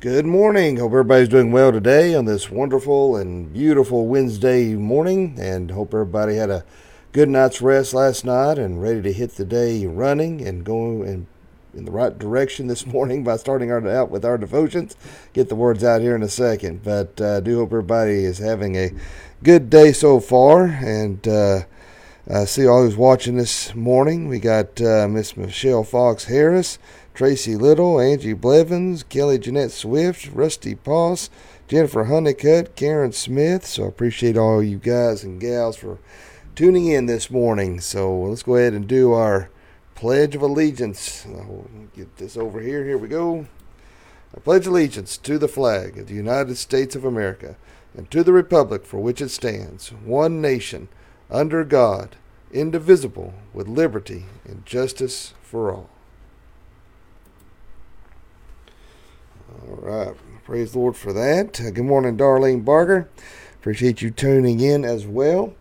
Good morning. Hope everybody's doing well today on this wonderful and beautiful Wednesday morning, and hope everybody had a good night's rest last night and ready to hit the day running and going in, in the right direction this morning by starting our, out with our devotions. Get the words out here in a second, but uh, I do hope everybody is having a good day so far, and uh, I see all who's watching this morning. We got uh, Miss Michelle Fox Harris. Tracy Little, Angie Blevins, Kelly Jeanette Swift, Rusty Poss, Jennifer Honeycutt, Karen Smith. So I appreciate all you guys and gals for tuning in this morning. So let's go ahead and do our Pledge of Allegiance. Oh, I'll get this over here. Here we go. I pledge allegiance to the flag of the United States of America and to the republic for which it stands, one nation, under God, indivisible, with liberty and justice for all. All right. Praise the Lord for that. Uh, good morning, Darlene Barker. Appreciate you tuning in as well.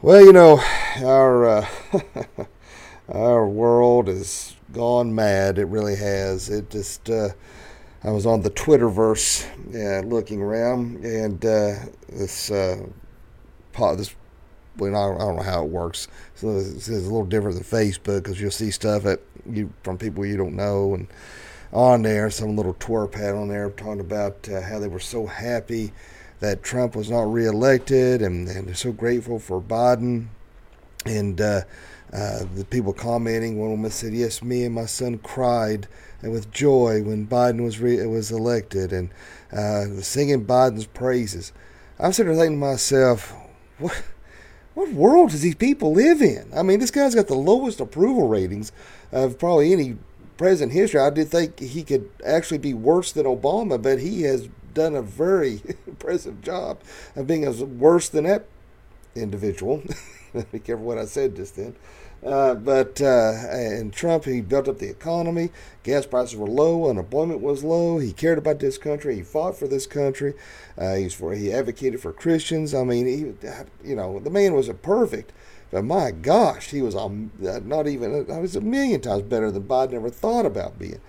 Well, you know, our uh, our world has gone mad. It really has. It just. Uh, I was on the Twitterverse, yeah, looking around, and uh, this uh, this. Well, I don't know how it works. So it's, it's a little different than Facebook because you'll see stuff that you from people you don't know and on there. Some little twerp had on there talking about uh, how they were so happy that Trump was not reelected and, and they're so grateful for Biden. And uh, uh, the people commenting, one woman said, "Yes, me and my son cried with joy when Biden was re- was elected, and uh, singing Biden's praises." I'm sitting there thinking to myself, "What, what world does these people live in?" I mean, this guy's got the lowest approval ratings of probably any president history, I did think he could actually be worse than Obama, but he has done a very impressive job of being as worse than that individual. be careful what I said just then. Uh, but uh, and Trump, he built up the economy. Gas prices were low. Unemployment was low. He cared about this country. He fought for this country. Uh, he's for he advocated for Christians. I mean, he, you know, the man was a perfect. But my gosh, he was not even, I was a million times better than Biden ever thought about being.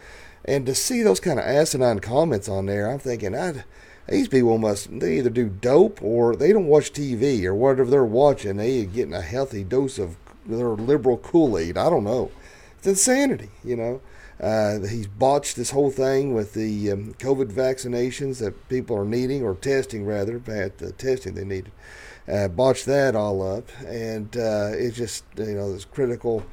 And to see those kind of asinine comments on there, I'm thinking, I, these people must, they either do dope or they don't watch TV or whatever they're watching. They are getting a healthy dose of their liberal Kool Aid. I don't know. It's insanity, you know. Uh, he's botched this whole thing with the um, COVID vaccinations that people are needing, or testing rather, at the testing they needed uh, botched that all up, and uh, it's just you know this critical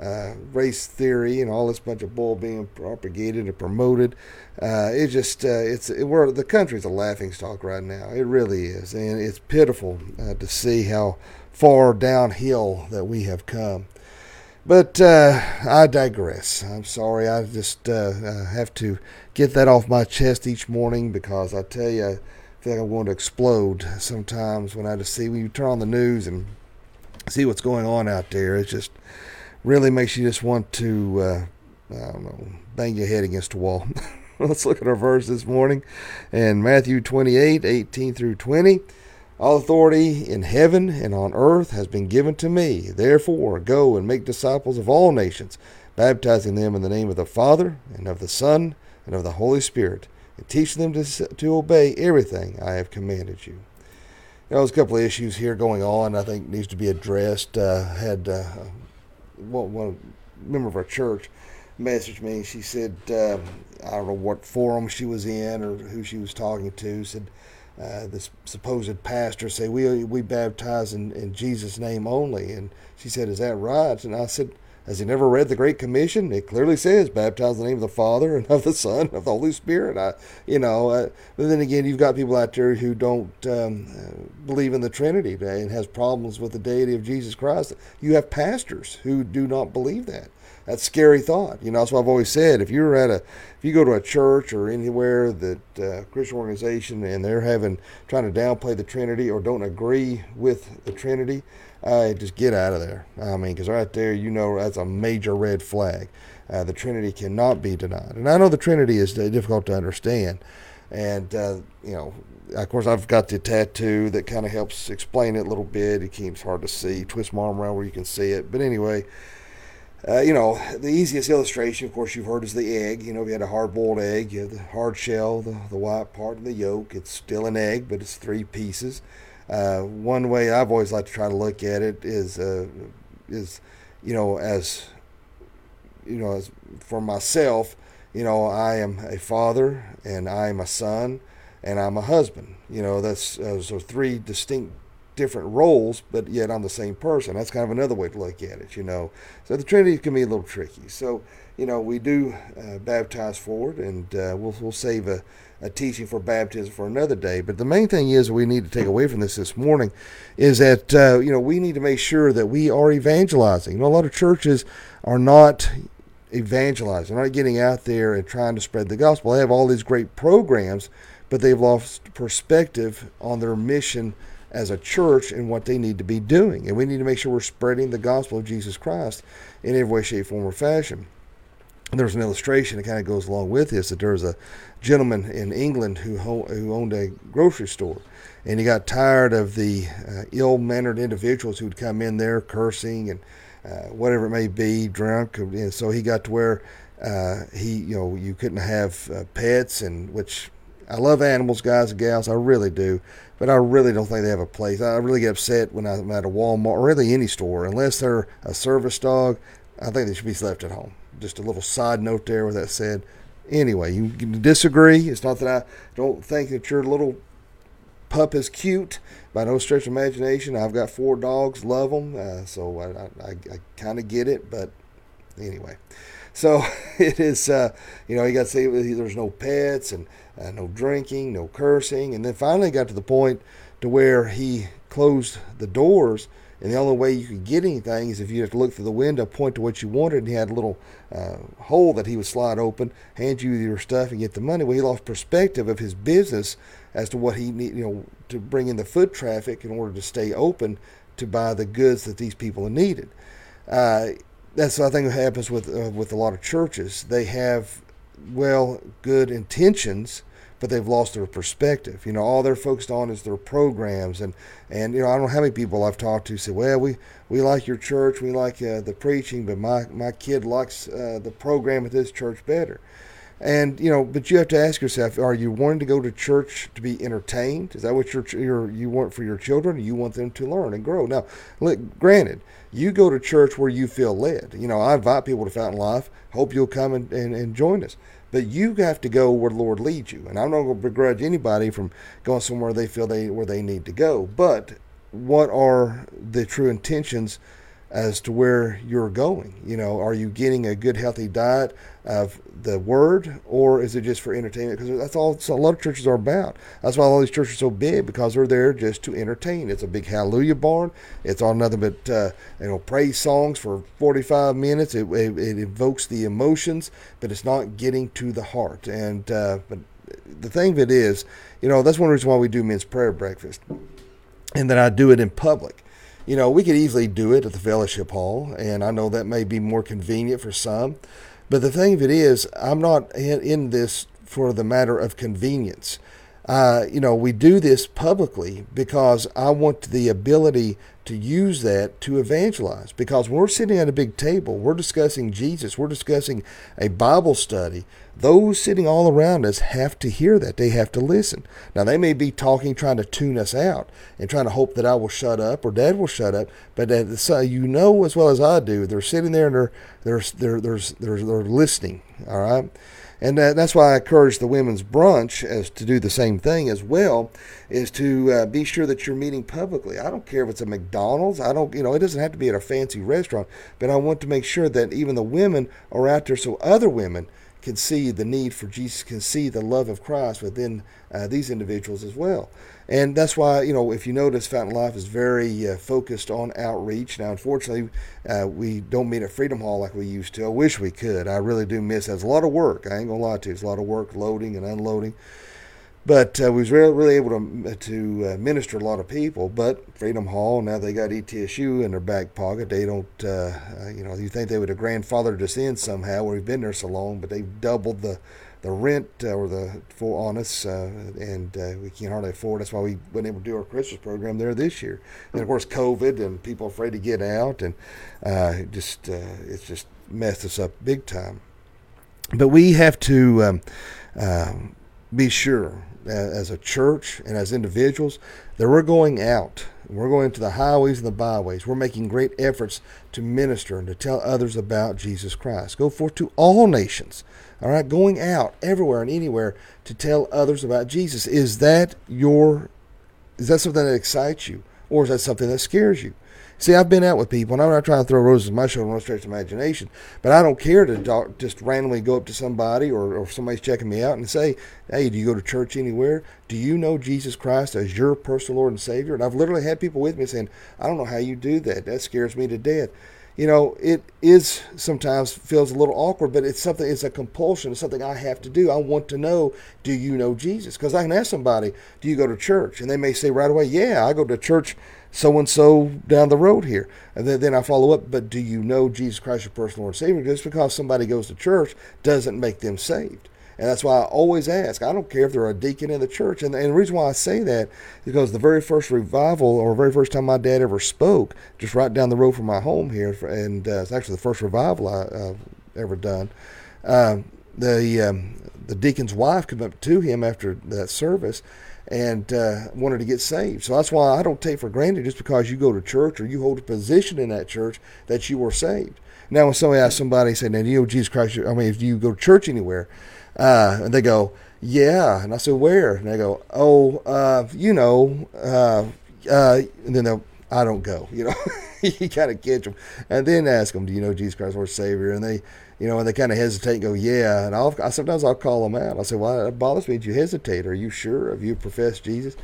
uh, race theory and all this bunch of bull being propagated and promoted. Uh, it just uh, it's it, we're the country's a laughing stock right now. It really is, and it's pitiful uh, to see how far downhill that we have come. But uh, I digress. I'm sorry. I just uh, have to get that off my chest each morning because I tell you, feel like I'm going to explode sometimes when I just see when you turn on the news and see what's going on out there. It just really makes you just want to, uh, I don't know, bang your head against a wall. Let's look at our verse this morning in Matthew 28 18 through 20. All authority in heaven and on earth has been given to me. Therefore, go and make disciples of all nations, baptizing them in the name of the Father, and of the Son, and of the Holy Spirit and teach them to, to obey everything I have commanded you. Now, there's a couple of issues here going on I think needs to be addressed. Uh, had uh, one, one member of our church messaged me. She said, uh, I don't know what forum she was in or who she was talking to, said, uh, this supposed pastor say we we baptize in, in Jesus' name only, and she said, "Is that right?" And I said, has he never read the Great Commission? It clearly says, "Baptize in the name of the Father and of the Son and of the Holy Spirit." I, you know, uh, but then again, you've got people out there who don't um, believe in the Trinity and has problems with the deity of Jesus Christ. You have pastors who do not believe that. That's scary thought. You know, that's what I've always said. If you're at a, if you go to a church or anywhere that uh, Christian organization and they're having trying to downplay the Trinity or don't agree with the Trinity, uh, just get out of there. I mean, because right there, you know, that's a major red flag. Uh, the Trinity cannot be denied. And I know the Trinity is difficult to understand. And, uh, you know, of course, I've got the tattoo that kind of helps explain it a little bit. It keeps hard to see. Twist my arm around where you can see it. But anyway, uh, you know, the easiest illustration, of course, you've heard is the egg. You know, if you had a hard boiled egg, you have the hard shell, the, the white part, and the yolk. It's still an egg, but it's three pieces. Uh, one way I've always liked to try to look at it is, uh, is, you know, as, you know, as for myself, you know, I am a father and I am a son and I'm a husband. You know, that's so three distinct different roles, but yet I'm the same person. That's kind of another way to look at it, you know. So the Trinity can be a little tricky. So, you know, we do uh, baptize forward, and uh, we'll, we'll save a, a teaching for baptism for another day. But the main thing is we need to take away from this this morning is that, uh, you know, we need to make sure that we are evangelizing. You know, a lot of churches are not evangelizing, they're not getting out there and trying to spread the gospel. They have all these great programs, but they've lost perspective on their mission as a church and what they need to be doing. And we need to make sure we're spreading the gospel of Jesus Christ in every way, shape, form, or fashion. And there's an illustration that kind of goes along with this that there was a gentleman in England who, who owned a grocery store. And he got tired of the uh, ill mannered individuals who'd come in there cursing and uh, whatever it may be, drunk. And so he got to where uh, he, you know, you couldn't have uh, pets, and which I love animals, guys and gals, I really do but I really don't think they have a place. I really get upset when I'm at a Walmart or really any store, unless they're a service dog. I think they should be left at home. Just a little side note there with that said. Anyway, you disagree. It's not that I don't think that your little pup is cute by no stretch of imagination. I've got four dogs, love them, uh, so I, I, I kind of get it. But anyway, so it is. Uh, you know, you got to say there's no pets and uh, no drinking, no cursing, and then finally got to the point to where he closed the doors. And the only way you could get anything is if you had to look through the window, point to what you wanted, and he had a little uh, hole that he would slide open, hand you your stuff, and get the money. Well, he lost perspective of his business as to what he need, you know, to bring in the foot traffic in order to stay open to buy the goods that these people needed. Uh, that's I think what happens with uh, with a lot of churches. They have well, good intentions, but they've lost their perspective. You know, all they're focused on is their programs, and and you know, I don't know how many people I've talked to say, well, we we like your church, we like uh, the preaching, but my my kid likes uh, the program at this church better. And you know, but you have to ask yourself: Are you wanting to go to church to be entertained? Is that what you're, you're you want for your children? you want them to learn and grow? Now, look, granted, you go to church where you feel led. You know, I invite people to Fountain Life. Hope you'll come and, and, and join us. But you have to go where the Lord leads you. And I'm not going to begrudge anybody from going somewhere they feel they where they need to go. But what are the true intentions as to where you're going. You know, are you getting a good, healthy diet of the Word, or is it just for entertainment? Because that's all a lot of churches are about. That's why all these churches are so big because they're there just to entertain. It's a big hallelujah barn. It's all nothing but uh, you know praise songs for 45 minutes. It, it, it, evokes the emotions, but it's not getting to the heart. And uh, but the thing of it is, you know, that's one reason why we do men's prayer breakfast, and that I do it in public you know, we could easily do it at the fellowship hall, and I know that may be more convenient for some. But the thing of it is, I'm not in, in this for the matter of convenience. Uh, you know, we do this publicly because I want the ability to use that to evangelize. Because when we're sitting at a big table, we're discussing Jesus, we're discussing a Bible study. Those sitting all around us have to hear that. They have to listen. Now, they may be talking, trying to tune us out and trying to hope that I will shut up or Dad will shut up. But you know as well as I do, they're sitting there and they're, they're, they're, they're, they're, they're listening. All right. And that's why I encourage the women's brunch as to do the same thing as well, is to uh, be sure that you're meeting publicly. I don't care if it's a McDonald's. I don't, you know, it doesn't have to be at a fancy restaurant, but I want to make sure that even the women are out there so other women can see the need for Jesus, can see the love of Christ within uh, these individuals as well. And that's why, you know, if you notice, Fountain Life is very uh, focused on outreach. Now, unfortunately, uh, we don't meet at Freedom Hall like we used to. I wish we could. I really do miss that. It's a lot of work. I ain't going to lie to you. It's a lot of work loading and unloading. But uh, we was really, really able to to uh, minister a lot of people. But Freedom Hall now they got ETSU in their back pocket. They don't, uh, uh, you know, you think they would have grandfathered us in somehow. We've been there so long, but they've doubled the the rent uh, or the full on us, uh, and uh, we can't hardly afford. That's why we weren't able to do our Christmas program there this year. And of course, COVID and people afraid to get out, and uh, just uh, it's just messed us up big time. But we have to um, uh, be sure as a church and as individuals that we're going out. We're going to the highways and the byways. We're making great efforts to minister and to tell others about Jesus Christ. Go forth to all nations. All right, going out everywhere and anywhere to tell others about Jesus. Is that your is that something that excites you? Or is that something that scares you? See, I've been out with people, and I'm not trying to throw roses in my shoulder no stretch of imagination, but I don't care to talk, just randomly go up to somebody or, or somebody's checking me out and say, hey, do you go to church anywhere? Do you know Jesus Christ as your personal Lord and Savior? And I've literally had people with me saying, I don't know how you do that. That scares me to death you know, it is sometimes feels a little awkward, but it's something, it's a compulsion. It's something I have to do. I want to know, do you know Jesus? Because I can ask somebody, do you go to church? And they may say right away, yeah, I go to church so and so down the road here. And then, then I follow up, but do you know Jesus Christ, your personal Lord and Savior? Just because somebody goes to church doesn't make them saved. And that's why I always ask. I don't care if they're a deacon in the church. And, and the reason why I say that is because the very first revival or very first time my dad ever spoke, just right down the road from my home here, and uh, it's actually the first revival I uh, ever done. Uh, the um, the deacon's wife came up to him after that service and uh, wanted to get saved. So that's why I don't take for granted just because you go to church or you hold a position in that church that you were saved. Now, when somebody asks somebody, say, "Now, do you know Jesus Christ?" I mean, if you go to church anywhere, uh, and they go, yeah. And I said, where? And they go, oh, uh, you know, uh, uh, and then they'll, I don't go, you know, you kind of catch them and then ask them, do you know Jesus Christ, Lord Savior? And they, you know, and they kind of hesitate and go, yeah. And I'll, I, sometimes I'll call them out. I'll say, well, it bothers me that you hesitate. Are you sure? Have you professed Jesus?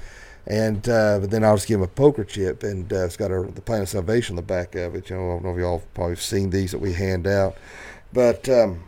And uh, but then I'll just give him a poker chip, and uh, it's got the plan of salvation on the back of it. You know, I don't know if y'all probably seen these that we hand out, but um,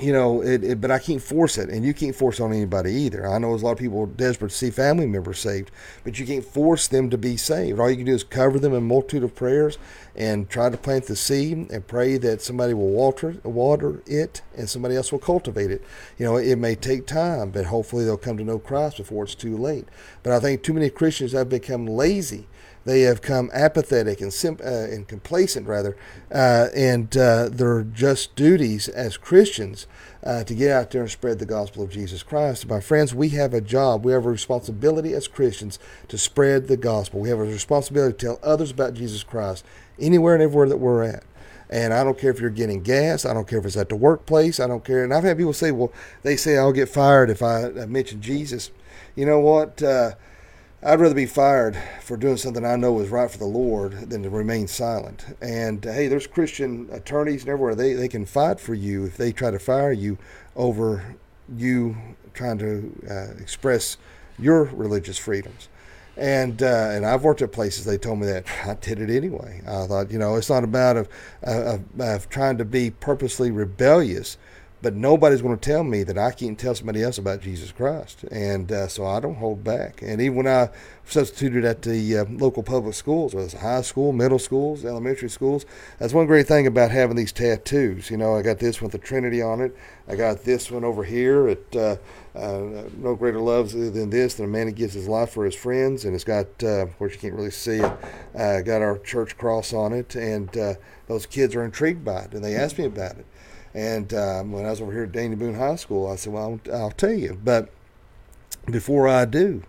you know, it, it, but I can't force it, and you can't force on anybody either. I know there's a lot of people desperate to see family members saved, but you can't force them to be saved. All you can do is cover them in multitude of prayers and try to plant the seed and pray that somebody will water water it and somebody else will cultivate it. You know, it may take time, but hopefully they'll come to know Christ before it's too late. But I think too many Christians have become lazy they have come apathetic and, sim- uh, and complacent, rather, uh, and uh, their just duties as Christians uh, to get out there and spread the gospel of Jesus Christ. My friends, we have a job. We have a responsibility as Christians to spread the gospel. We have a responsibility to tell others about Jesus Christ anywhere and everywhere that we're at. And I don't care if you're getting gas. I don't care if it's at the workplace. I don't care. And I've had people say, well, they say I'll get fired if I mention Jesus. You know what? Uh, I'd rather be fired for doing something I know is right for the Lord than to remain silent. And uh, hey, there's Christian attorneys and everywhere. They, they can fight for you if they try to fire you over you trying to uh, express your religious freedoms. And uh, and I've worked at places they told me that I did it anyway. I thought you know it's not about of, of, of trying to be purposely rebellious but nobody's going to tell me that I can't tell somebody else about Jesus Christ. And uh, so I don't hold back. And even when I substituted at the uh, local public schools, whether it's high school, middle schools, elementary schools, that's one great thing about having these tattoos. You know, I got this one with the Trinity on it. I got this one over here at uh, uh No Greater Love Than This, than a man who gives his life for his friends. And it's got, uh, of course, you can't really see it, uh, got our church cross on it. And those kids are intrigued by it. And they ask me about it. And um, when I was over here at Daniel Boone High School, I said, Well, I'll, I'll tell you. But before I do,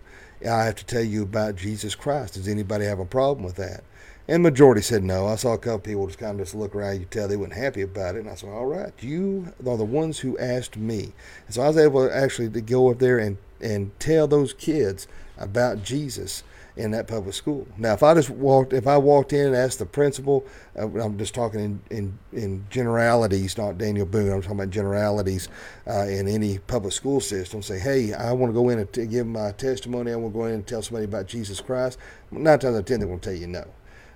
I have to tell you about Jesus Christ. Does anybody have a problem with that? And majority said no. I saw a couple people just kind of just look around. You tell they weren't happy about it. And I said, all right, you are the ones who asked me. And so I was able actually to go up there and, and tell those kids about Jesus in that public school. Now, if I just walked, if I walked in and asked the principal, uh, I'm just talking in, in, in generalities, not Daniel Boone. I'm talking about generalities uh, in any public school system. Say, hey, I want to go in and t- give my testimony. I want to go in and tell somebody about Jesus Christ. Nine times out of ten, they're going to tell you no.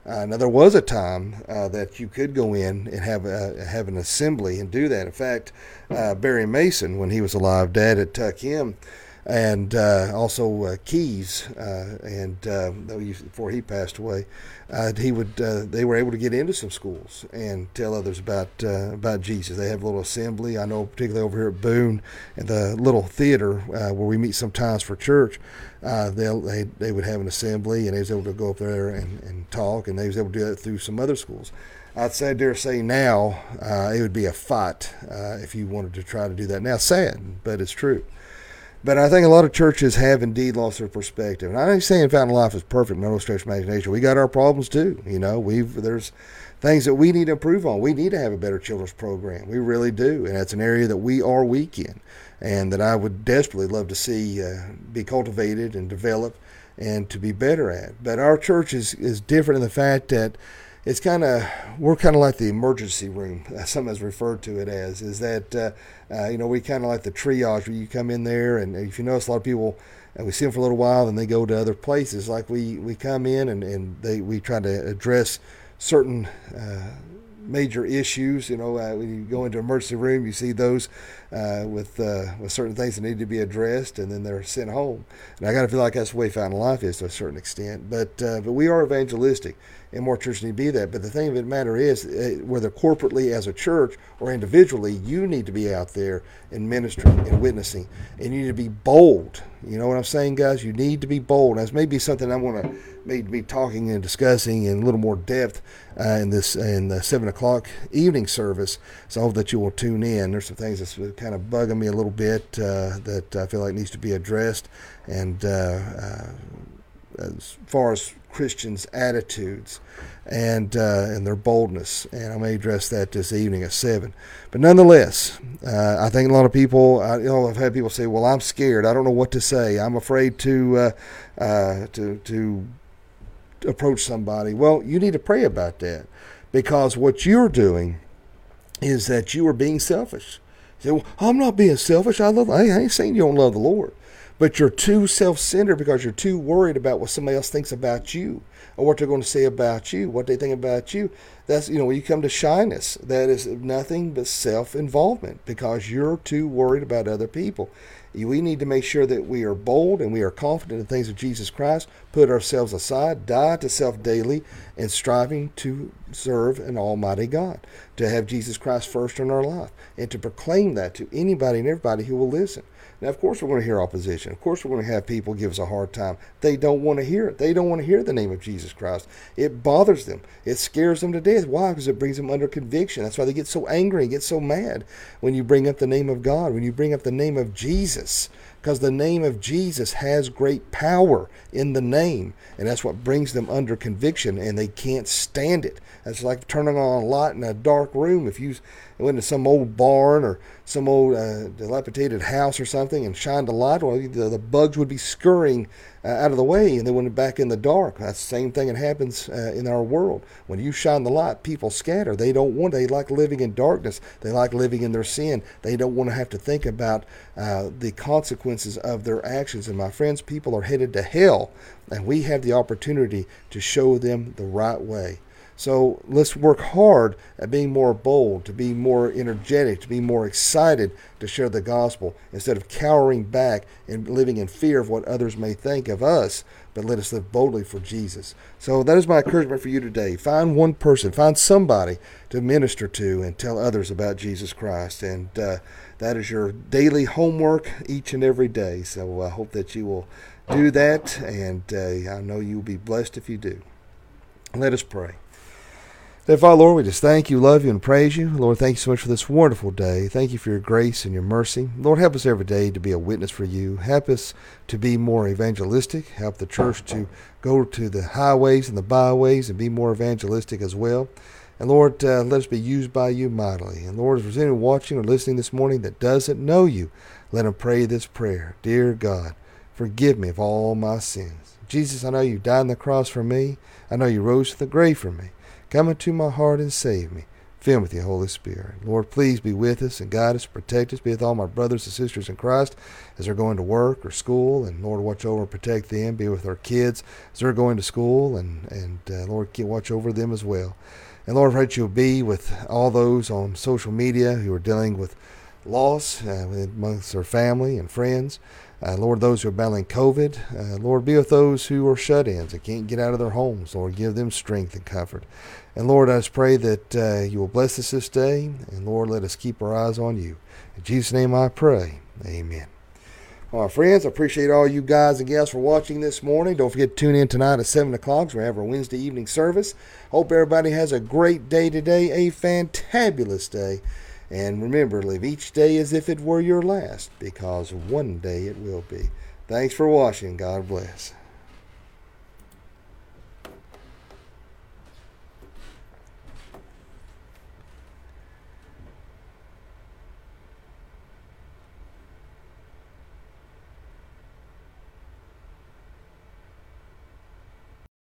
Uh, now there was a time uh, that you could go in and have a, have an assembly and do that. In fact, uh, Barry Mason, when he was alive, Dad had tuck him and uh, also uh, Keys, uh, and before he passed away, he would they were able to get into some schools and tell others about about Jesus. They have a little assembly. I know particularly over here at Boone, in the little theater where we meet sometimes for church. Uh, they they would have an assembly, and they was able to go up there and, and talk, and they was able to do that through some other schools. I'd say, dare say now, uh, it would be a fight uh, if you wanted to try to do that now. Sad, but it's true. But I think a lot of churches have indeed lost their perspective. And I ain't saying Fountain Life is perfect, no stretch of imagination. We got our problems too. You know, we've there's things that we need to improve on. We need to have a better children's program. We really do, and that's an area that we are weak in, and that I would desperately love to see uh, be cultivated and developed and to be better at. But our church is is different in the fact that it's kind of we're kind of like the emergency room. Some has referred to it as is that uh, uh, you know we kind of like the triage where you come in there and if you notice a lot of people and we see them for a little while and they go to other places. Like we we come in and and they we try to address certain uh, major issues. You know, uh, when you go into emergency room, you see those uh, with with certain things that need to be addressed, and then they're sent home. And I got to feel like that's the way Fountain Life is to a certain extent. But but we are evangelistic, and more churches need to be that. But the thing of the matter is, uh, whether corporately as a church or individually, you need to be out there and ministering and witnessing, and you need to be bold. You know what I'm saying, guys? You need to be bold. That's maybe something I want to maybe be talking and discussing in a little more depth uh, in this in the seven o'clock evening service. So I hope that you will tune in. There's some things that's kind of bugging me a little bit uh, that I feel like needs to be addressed, and uh, uh as far as Christians' attitudes and uh, and their boldness. And I may address that this evening at seven. But nonetheless, uh, I think a lot of people, I, you know, I've had people say, "Well, I'm scared. I don't know what to say. I'm afraid to uh, uh to to approach somebody." Well, you need to pray about that because what you're doing is that you are being selfish. You say, "Well, I'm not being selfish. I love. I ain't saying you don't love the Lord." But you're too self-centered because you're too worried about what somebody else thinks about you or what they're going to say about you, what they think about you. That's you know when you come to shyness, that is nothing but self-involvement because you're too worried about other people. We need to make sure that we are bold and we are confident in the things of Jesus Christ, put ourselves aside, die to self daily, and striving to serve an Almighty God, to have Jesus Christ first in our life, and to proclaim that to anybody and everybody who will listen. Now, of course, we're going to hear opposition. Of course, we're going to have people give us a hard time. They don't want to hear it. They don't want to hear the name of Jesus Christ. It bothers them. It scares them to death. Why? Because it brings them under conviction. That's why they get so angry and get so mad when you bring up the name of God, when you bring up the name of Jesus because the name of Jesus has great power in the name, and that's what brings them under conviction, and they can't stand it. That's like turning on a light in a dark room. If you went to some old barn or some old uh, dilapidated house or something and shined a light, well, the, the bugs would be scurrying uh, out of the way and they went back in the dark. That's the same thing that happens uh, in our world. When you shine the light, people scatter. They don't want. They like living in darkness. They like living in their sin. They don't want to have to think about uh, the consequences of their actions. And my friends, people are headed to hell, and we have the opportunity to show them the right way. So let's work hard at being more bold, to be more energetic, to be more excited to share the gospel instead of cowering back and living in fear of what others may think of us, but let us live boldly for Jesus. So that is my encouragement for you today. Find one person, find somebody to minister to and tell others about Jesus Christ. And uh, that is your daily homework each and every day. So I hope that you will do that, and uh, I know you will be blessed if you do. Let us pray. Dear Father, Lord, we just thank you, love you, and praise you. Lord, thank you so much for this wonderful day. Thank you for your grace and your mercy. Lord, help us every day to be a witness for you. Help us to be more evangelistic. Help the church to go to the highways and the byways and be more evangelistic as well. And Lord, uh, let us be used by you mightily. And Lord, if there's anyone watching or listening this morning that doesn't know you, let pray this prayer. Dear God, forgive me of all my sins. Jesus, I know you died on the cross for me. I know you rose to the grave for me. Come into my heart and save me. Fill me with your Holy Spirit. Lord, please be with us and guide us, protect us. Be with all my brothers and sisters in Christ as they're going to work or school. And Lord, watch over and protect them. Be with our kids as they're going to school. And, and uh, Lord, watch over them as well. And Lord, I pray that you'll be with all those on social media who are dealing with loss uh, amongst their family and friends. Uh, Lord, those who are battling COVID, uh, Lord, be with those who are shut ins and can't get out of their homes. Lord, give them strength and comfort. And Lord, I just pray that uh, you will bless us this day. And Lord, let us keep our eyes on you. In Jesus' name I pray. Amen. All right, friends, I appreciate all you guys and gals for watching this morning. Don't forget to tune in tonight at 7 o'clock. We have our Wednesday evening service. Hope everybody has a great day today, a fantabulous day. And remember, live each day as if it were your last, because one day it will be. Thanks for watching. God bless.